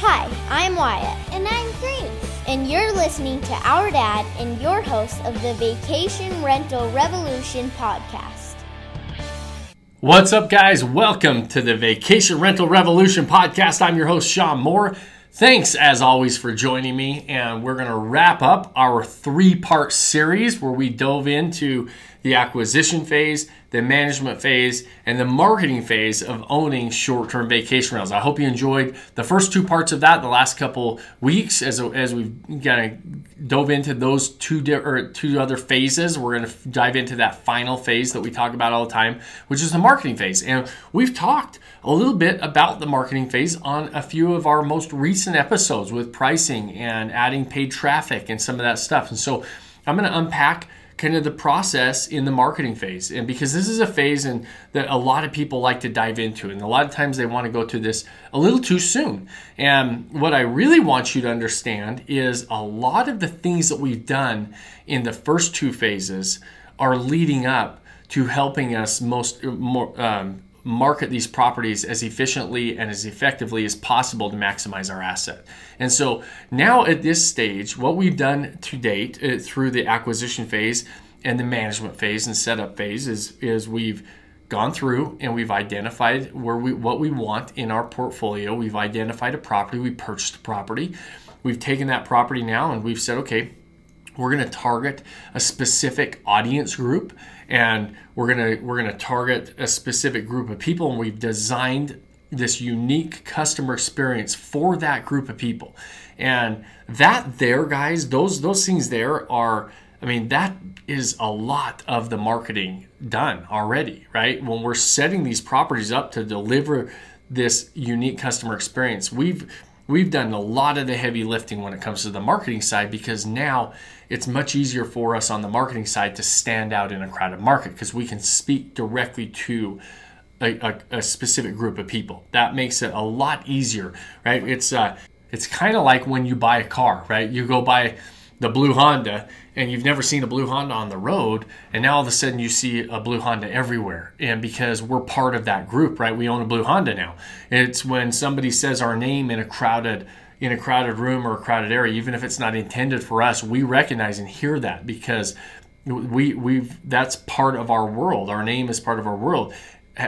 Hi, I'm Wyatt, And I'm Grace. and you're listening to Our Dad and your host of the Vacation Rental Revolution podcast. What's up, guys? Welcome to the Vacation Rental Revolution podcast. I'm your host, Sean Moore. Thanks, as always, for joining me. And we're going to wrap up our three part series where we dove into the acquisition phase, the management phase, and the marketing phase of owning short term vacation rentals. I hope you enjoyed the first two parts of that the last couple weeks as, as we've kind of dove into those two, di- or two other phases. We're going to dive into that final phase that we talk about all the time, which is the marketing phase. And we've talked a little bit about the marketing phase on a few of our most recent episodes with pricing and adding paid traffic and some of that stuff. And so I'm going to unpack kind of the process in the marketing phase. And because this is a phase and that a lot of people like to dive into and a lot of times they want to go to this a little too soon. And what i really want you to understand is a lot of the things that we've done in the first two phases are leading up to helping us most more um, market these properties as efficiently and as effectively as possible to maximize our asset. And so now at this stage, what we've done to date uh, through the acquisition phase and the management phase and setup phase is is we've gone through and we've identified where we what we want in our portfolio. We've identified a property, we purchased a property. We've taken that property now and we've said, okay, we're going to target a specific audience group and we're to we're to target a specific group of people and we've designed this unique customer experience for that group of people. And that there guys those those things there are i mean that is a lot of the marketing done already right? When we're setting these properties up to deliver this unique customer experience we've we've done a lot of the heavy lifting when it comes to the marketing side because now it's much easier for us on the marketing side to stand out in a crowded market because we can speak directly to a, a, a, specific group of people. That makes it a lot easier, right? It's uh, it's kind of like when you buy a car, right? You go buy the blue Honda and you've never seen a blue Honda on the road, and now all of a sudden you see a blue Honda everywhere. And because we're part of that group, right? We own a blue Honda now. It's when somebody says our name in a crowded in a crowded room or a crowded area, even if it's not intended for us, we recognize and hear that because we we've that's part of our world. Our name is part of our world.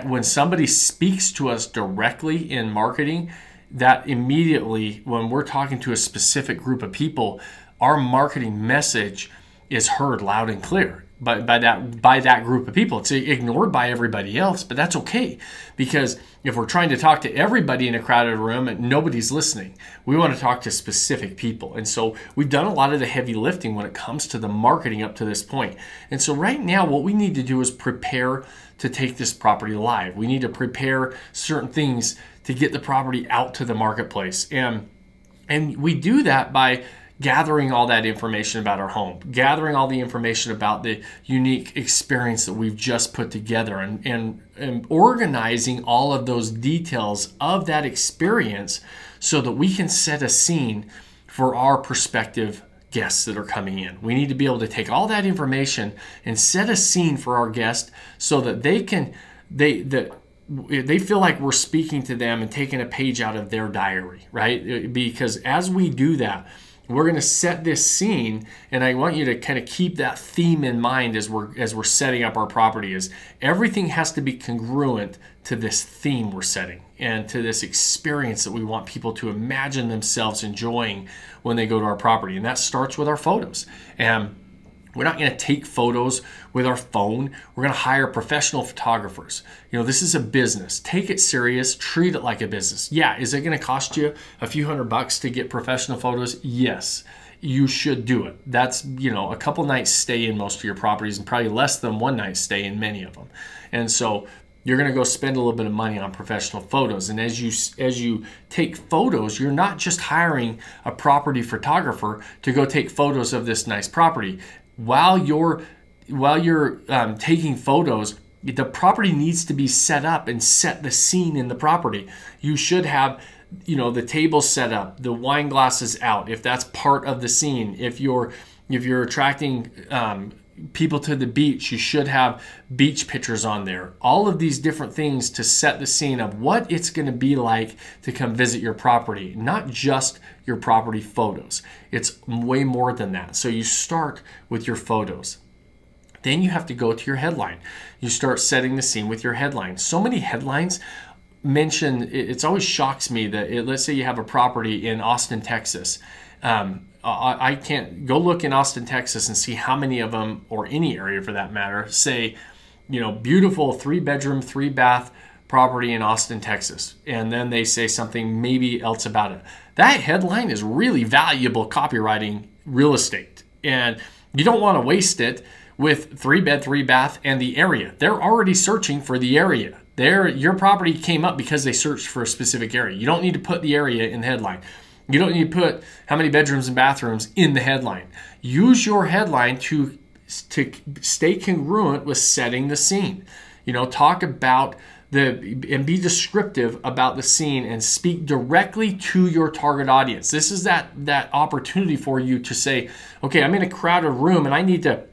When somebody speaks to us directly in marketing, that immediately when we're talking to a specific group of people, our marketing message is heard loud and clear by, by that by that group of people. It's ignored by everybody else, but that's okay because if we're trying to talk to everybody in a crowded room and nobody's listening, we want to talk to specific people. And so we've done a lot of the heavy lifting when it comes to the marketing up to this point. And so right now, what we need to do is prepare to take this property live. We need to prepare certain things to get the property out to the marketplace. And and we do that by gathering all that information about our home, gathering all the information about the unique experience that we've just put together, and, and, and organizing all of those details of that experience so that we can set a scene for our prospective guests that are coming in. We need to be able to take all that information and set a scene for our guest so that they can they that they feel like we're speaking to them and taking a page out of their diary, right? Because as we do that, we're going to set this scene and i want you to kind of keep that theme in mind as we're as we're setting up our property is everything has to be congruent to this theme we're setting and to this experience that we want people to imagine themselves enjoying when they go to our property. And that starts with our photos. And we're not going to take photos with our phone. We're going to hire professional photographers. You know, this is a business. Take it serious, treat it like a business. Yeah, is it going to cost you a few hundred bucks to get professional photos? Yes. You should do it. That's, you know, a couple nights stay in most of your properties and probably less than one night stay in many of them. And so you're going to go spend a little bit of money on professional photos and as you as you take photos you're not just hiring a property photographer to go take photos of this nice property while you're while you're um, taking photos the property needs to be set up and set the scene in the property. You should have you know the table set up the wine glasses out if that's part of the scene. If you're if you're attracting um, people to the beach, you should have beach pictures on there. All of these different things to set the scene of what it's going to be like to come visit your property, not just your property photos. It's way more than that. So you start with your photos. Then you have to go to your headline. You start setting the scene with your headline. So many headlines mention it always shocks me that it, let's say you have a property in Austin, Texas. Um, I, I can't go look in Austin, Texas, and see how many of them, or any area for that matter, say, you know, beautiful three bedroom, three bath property in Austin, Texas, and then they say something maybe else about it. That headline is really valuable copywriting real estate, and you don't want to waste it with three bed, three bath, and the area. They're already searching for the area. Your property came up because they searched for a specific area. You don't need to put the area in the headline. You don't need to put how many bedrooms and bathrooms in the headline. Use your headline to to stay congruent with setting the scene. You know, talk about the and be descriptive about the scene and speak directly to your target audience. This is that that opportunity for you to say, okay, I'm in a crowded room and I need to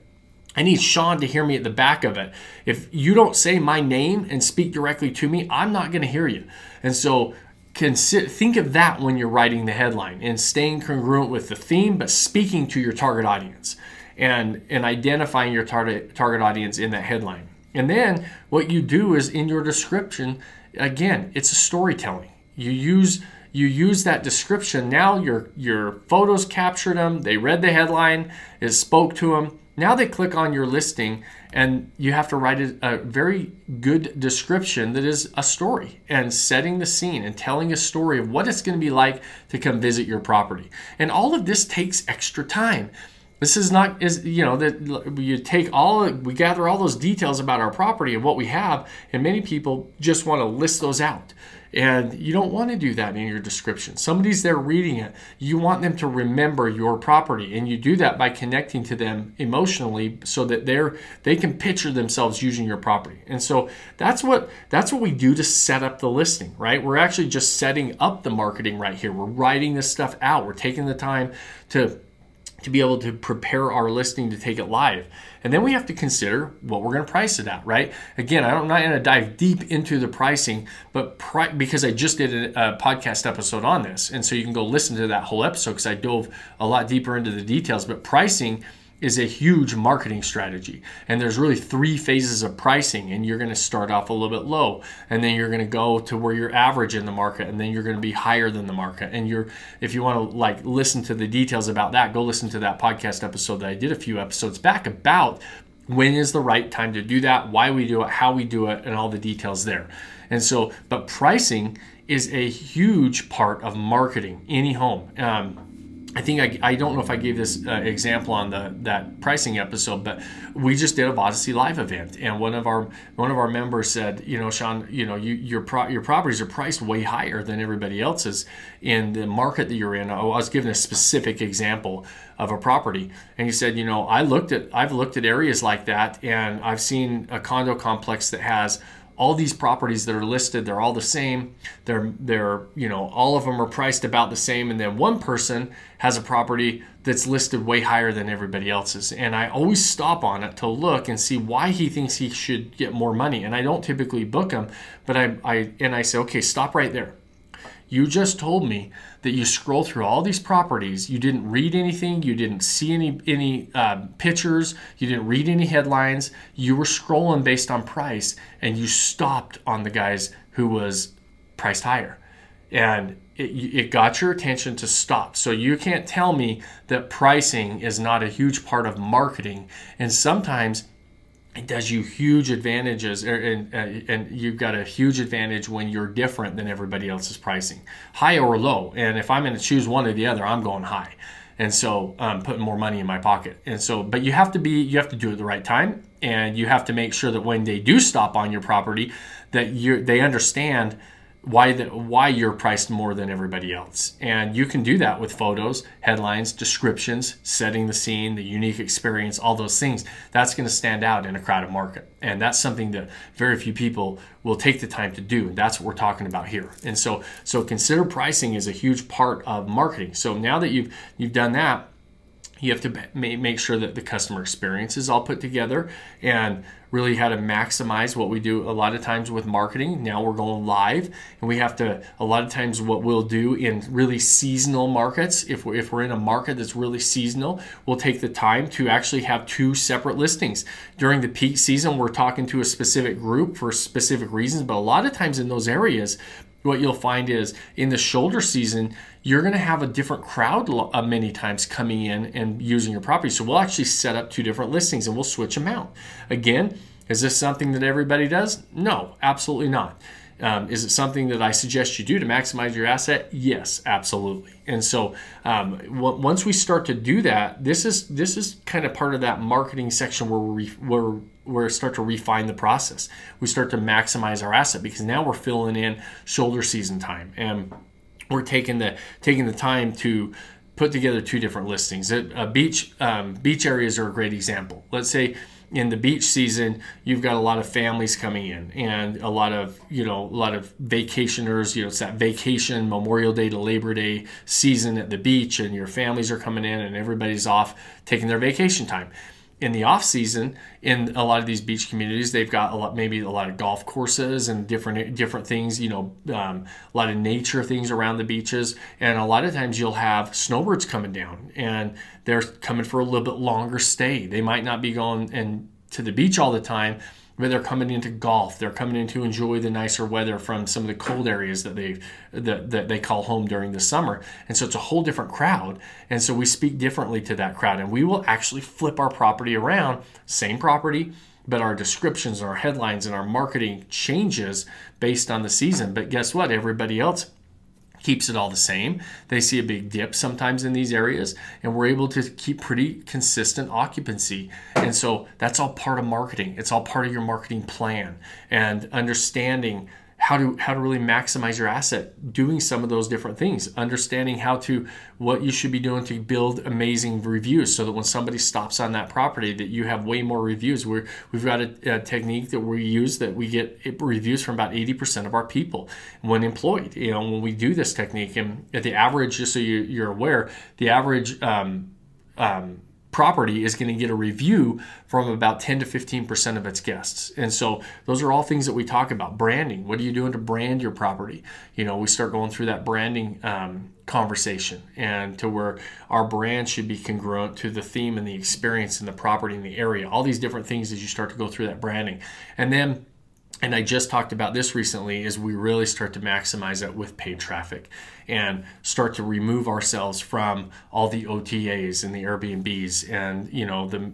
I need Sean to hear me at the back of it. If you don't say my name and speak directly to me, I'm not going to hear you. And so consider, think of that when you're writing the headline and staying congruent with the theme, but speaking to your target audience and, and identifying your target, target audience in that headline. And then what you do is in your description, again, it's a storytelling. You use you use that description. Now your your photos captured them. They read the headline. It spoke to them. Now they click on your listing and you have to write a, very good description that is a story and setting the scene and telling a story of what it's going to be like to come visit your property. And all of this takes extra time. This is not is you know that you take all we gather all those details about our property and what we have and many people just want to list those out. And you don't want to do that in your description. Somebody's there reading it. You want them to remember your property. And you do that by connecting to them emotionally so that they're they can picture themselves using your property. And so that's what that's what we do to set up the listing, right? We're actually just setting up the marketing right here. We're writing this stuff out. We're taking the time to to be able to prepare our listing to take it live. And then we have to consider what we're going to price it at, right? Again, I'm not going to dive deep into the pricing, but pri- because I just did a, a, podcast episode on this. And so you can go listen to that whole episode because I dove a lot deeper into the details. But pricing is a huge marketing strategy. And there's really three phases of pricing. And you're going to start off a little bit low, and then you're going to go to where you're average in the market, and then you're going to be higher than the market. And you're, if you want to like listen to the details about that, go listen to that podcast episode that I did a few episodes back about when is the right time to do that, why we do it, how we do it, and all the details there. And so, but pricing is a huge part of marketing any home. Um, I think I, I don't know if I gave this uh, example on the that pricing episode, but we just did a Vodyssey live event, and one of our one of our members said, you know, Sean, you know, you, your pro, your properties are priced way higher than everybody else's in the market that you're in. I was given a specific example of a property, and he said, you know, I looked at I've looked at areas like that, and I've seen a condo complex that has all these properties that are listed they're all the same. They're they're you know all of them are priced about the same and then one person has a property that's listed way higher than everybody else's. And i always stop on it to look and see why he thinks he should get more money and i don't typically book him but i, I and i say okay stop right there you just told me that you scroll through all these properties. You didn't read anything. You didn't see any any uh, pictures. You didn't read any headlines. You were scrolling based on price, and you stopped on the guys who was priced higher, and it, it got your attention to stop. So you can't tell me that pricing is not a huge part of marketing. And sometimes it does you huge advantages er, and, uh, and you've got a huge advantage when you're different than everybody else's pricing high or low. And if i'm going to choose one or the other i'm going high. And so um, putting more money in my pocket. And so but you have to be you have to do it the right time and you have to make sure that when they do stop on your property that you they understand why the, why you're priced more than everybody else. And you can do that with photos, headlines, descriptions, setting the scene, the unique experience, all those things. That's going to stand out in a crowded market. And that's something that very few people will take the time to do. And that's what we're talking about here. And so so consider pricing is a huge part of marketing. So now that you've you've done that, you have to make sure that the customer experience is all put together and really how to maximize what we do. A lot of times with marketing now we're going live and we have to a lot of times what we'll do in really seasonal markets if we're, if we're in a market that's really seasonal we'll take the time to actually have two separate listings. During the peak season we're talking to a specific group for specific reasons but a lot of times in those areas what you'll find is in the shoulder season, you're going to have a different crowd uh, many times coming in and using your property. So we'll actually set up two different listings and we'll switch them out. Again, is this something that everybody does? No, absolutely not. Um, is it something that I suggest you do to maximize your asset? Yes, absolutely. And so um, w- once we start to do that, this is this is kind of part of that marketing section where we where we start to refine the process. We start to maximize our asset because now we're filling in shoulder season time and we're taking the taking the time to put together two different listings. A, beach um, beach areas are a great example. Let's say in the beach season you've got a lot of families coming in and a lot of you know a lot of vacationers you know it's that vacation memorial day to labor day season at the beach and your families are coming in and everybody's off taking their vacation time in the off season in a lot of these beach communities they've got a lot maybe a lot of golf courses and different different things you know um, a lot of nature things around the beaches. And a lot of times you'll have snowbirds coming down and they're coming for a little bit longer stay. They might not be going and to the beach all the time but they're coming into golf. They're coming in to enjoy the nicer weather from some of the cold areas that they that, that they call home during the summer. And so it's a whole different crowd. And so we speak differently to that crowd, and we will actually flip our property around, same property, but our descriptions and our headlines and our marketing changes based on the season. But guess what? Everybody else keeps it all the same. They see a big dip sometimes in these areas, and we're able to keep pretty consistent occupancy. And so that's all part of marketing. It's all part of your marketing plan and understanding how to how to really maximize your asset doing some of those different things understanding how to what you should be doing to build amazing reviews so that when somebody stops on that property that you have way more reviews. We we've got a, a, technique that we use that we get reviews from about 80% of our people when employed. You know when we do this technique and at the average just so you, you're aware the average um, um, property is going to get a review from about 10 to 15% of its guests. And so those are all things that we talk about. Branding. What are you doing to brand your property? You know, we start going through that branding um, conversation and to where our brand should be congruent to the theme and the experience in the property in the area. All these different things as you start to go through that branding. And then and I just talked about this recently, is we really start to maximize it with paid traffic and start to remove ourselves from all the OTAs and the Airbnbs and you know the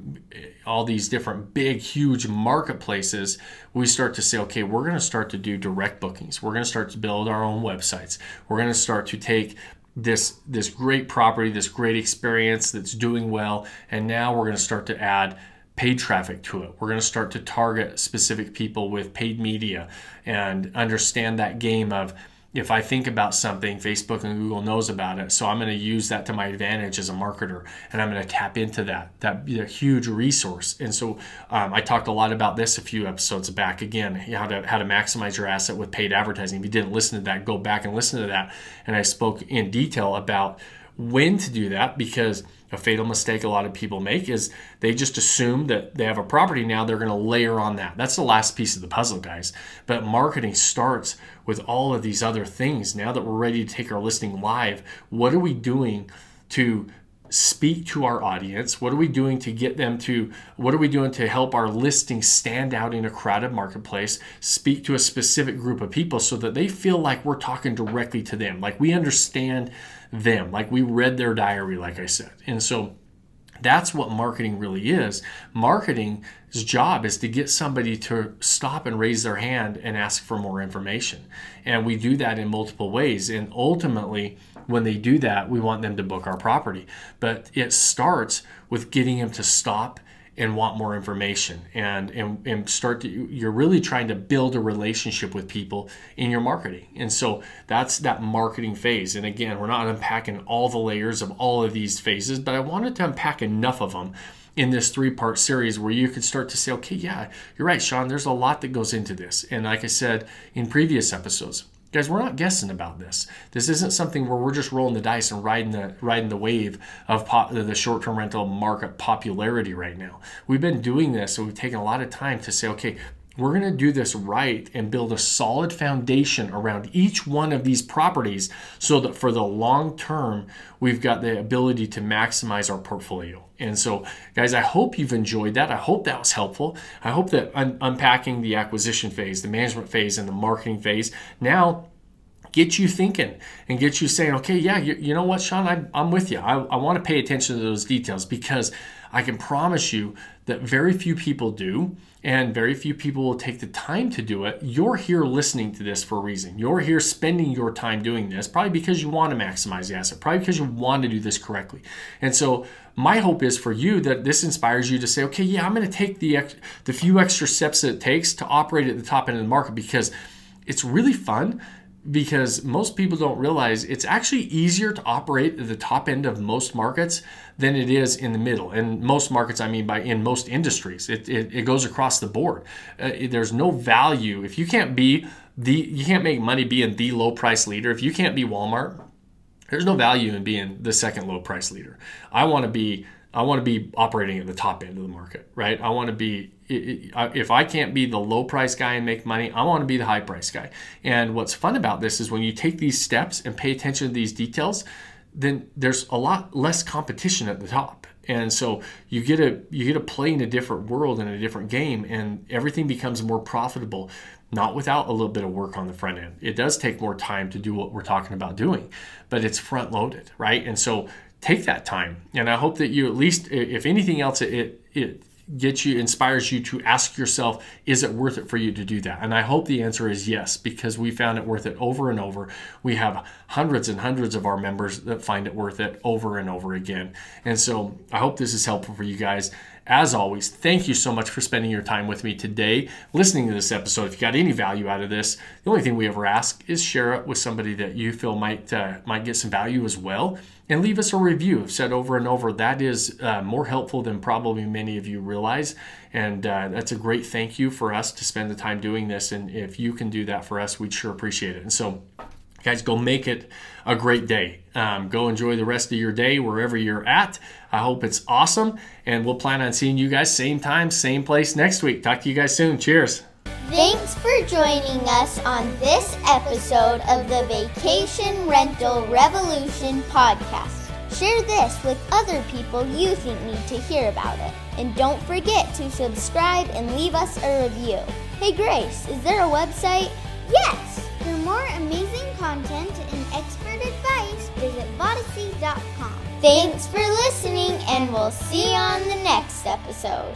all these different big huge marketplaces. We start to say, okay, we're going to start to do direct bookings. We're going to start to build our own websites. We're going to start to take this this great property, this great experience that's doing well, and now we're going to start to add paid traffic to it. We're going to start to target specific people with paid media and understand that game of if I think about something, Facebook and Google knows about it. So I'm going to use that to my advantage as a marketer, and I'm going to tap into that. That huge resource. And so um, I talked a lot about this a few episodes back. Again, how to how to maximize your asset with paid advertising. If you didn't listen to that, go back and listen to that. And I spoke in detail about when to do that because a fatal mistake a lot of people make is they just assume that they have a property now they're going to layer on that. That's the last piece of the puzzle guys. But marketing starts with all of these other things. Now that we're ready to take our listing live what are we doing to speak to our audience what are we doing to get them to what are we doing to help our listing stand out in a crowded marketplace speak to a specific group of people so that they feel like we're talking directly to them like we understand them. Like we read their diary, like I said. And so that's what marketing really is. Marketing's job is to get somebody to stop and raise their hand and ask for more information. And we do that in multiple ways. And ultimately, when they do that, we want them to book our property. But it starts with getting them to stop and want more information. And, and, and start to you're really trying to build a relationship with people in your marketing. And so that's that marketing phase. And again we're not unpacking all the layers of all of these phases but i wanted to unpack enough of them in this three part series where you could start to say okay yeah you're right sean there's a lot that goes into this. And like i said in previous episodes Guys, we're not guessing about this. This isn't something where we're just rolling the dice and riding the riding the wave of pop, uh, the short-term rental market popularity right now. We've been doing this, so we've taken a lot of time to say, okay, we're going to do this right and build a solid foundation around each one of these properties so that for the long term, we've got the ability to maximize our portfolio. And so, guys, I hope you've enjoyed that. I hope that was helpful. I hope that un- unpacking the acquisition phase, the management phase, and the marketing phase now get you thinking and get you saying, okay, yeah, you, you know what, Sean, I, I'm with you. I, I want to pay attention to those details because I can promise you that very few people do and very few people will take the time to do it. You're here listening to this for a reason. You're here spending your time doing this, probably because you want to maximize the asset, probably because you want to do this correctly. And so, my hope is for you that this inspires you to say, okay, yeah, I'm going to take the the few extra steps that it takes to operate at the top end of the market because it's really fun because most people don't realize it's actually easier to operate at the top end of most markets than it is in the middle. And most markets, I mean by in most industries, it, it, it goes across the board. Uh, there's no value if you can't be the you can't make money being the low price leader. If you can't be Walmart, there's no value in being the second low price leader. I want to be I want to be operating at the top end of the market, right? I want to be if I can't be the low price guy and make money, I want to be the high price guy. And what's fun about this is when you take these steps and pay attention to these details, then there's a lot less competition at the top. And so you get a you get to play in a different world and a different game and everything becomes more profitable not without a little bit of work on the front end. It does take more time to do what we're talking about doing, but it's front loaded, right? And so take that time. And I hope that you at least if anything else it it gets you inspires you to ask yourself is it worth it for you to do that and i hope the answer is yes because we found it worth it over and over we have hundreds and hundreds of our members that find it worth it over and over again and so i hope this is helpful for you guys as always, thank you so much for spending your time with me today, listening to this episode. If you got any value out of this, the only thing we ever ask is share it with somebody that you feel might uh, might get some value as well, and leave us a review. I've said over and over that is uh, more helpful than probably many of you realize, and uh, that's a great thank you for us to spend the time doing this. And if you can do that for us, we'd sure appreciate it. And so guys go make it a great day. Um, go enjoy the rest of your day wherever you're at. I hope it's awesome and we'll plan on seeing you guys same time same place next week. Talk to you guys soon. Cheers. Thanks for joining us on this episode of the vacation rental revolution podcast. Share this with other people you think need to hear about it. And don't forget to subscribe and leave us a review. Hey grace is there a website? Yes for more amazing content and expert advice, visit Vodyssey.com. Thanks for listening, and we'll see you on the next episode.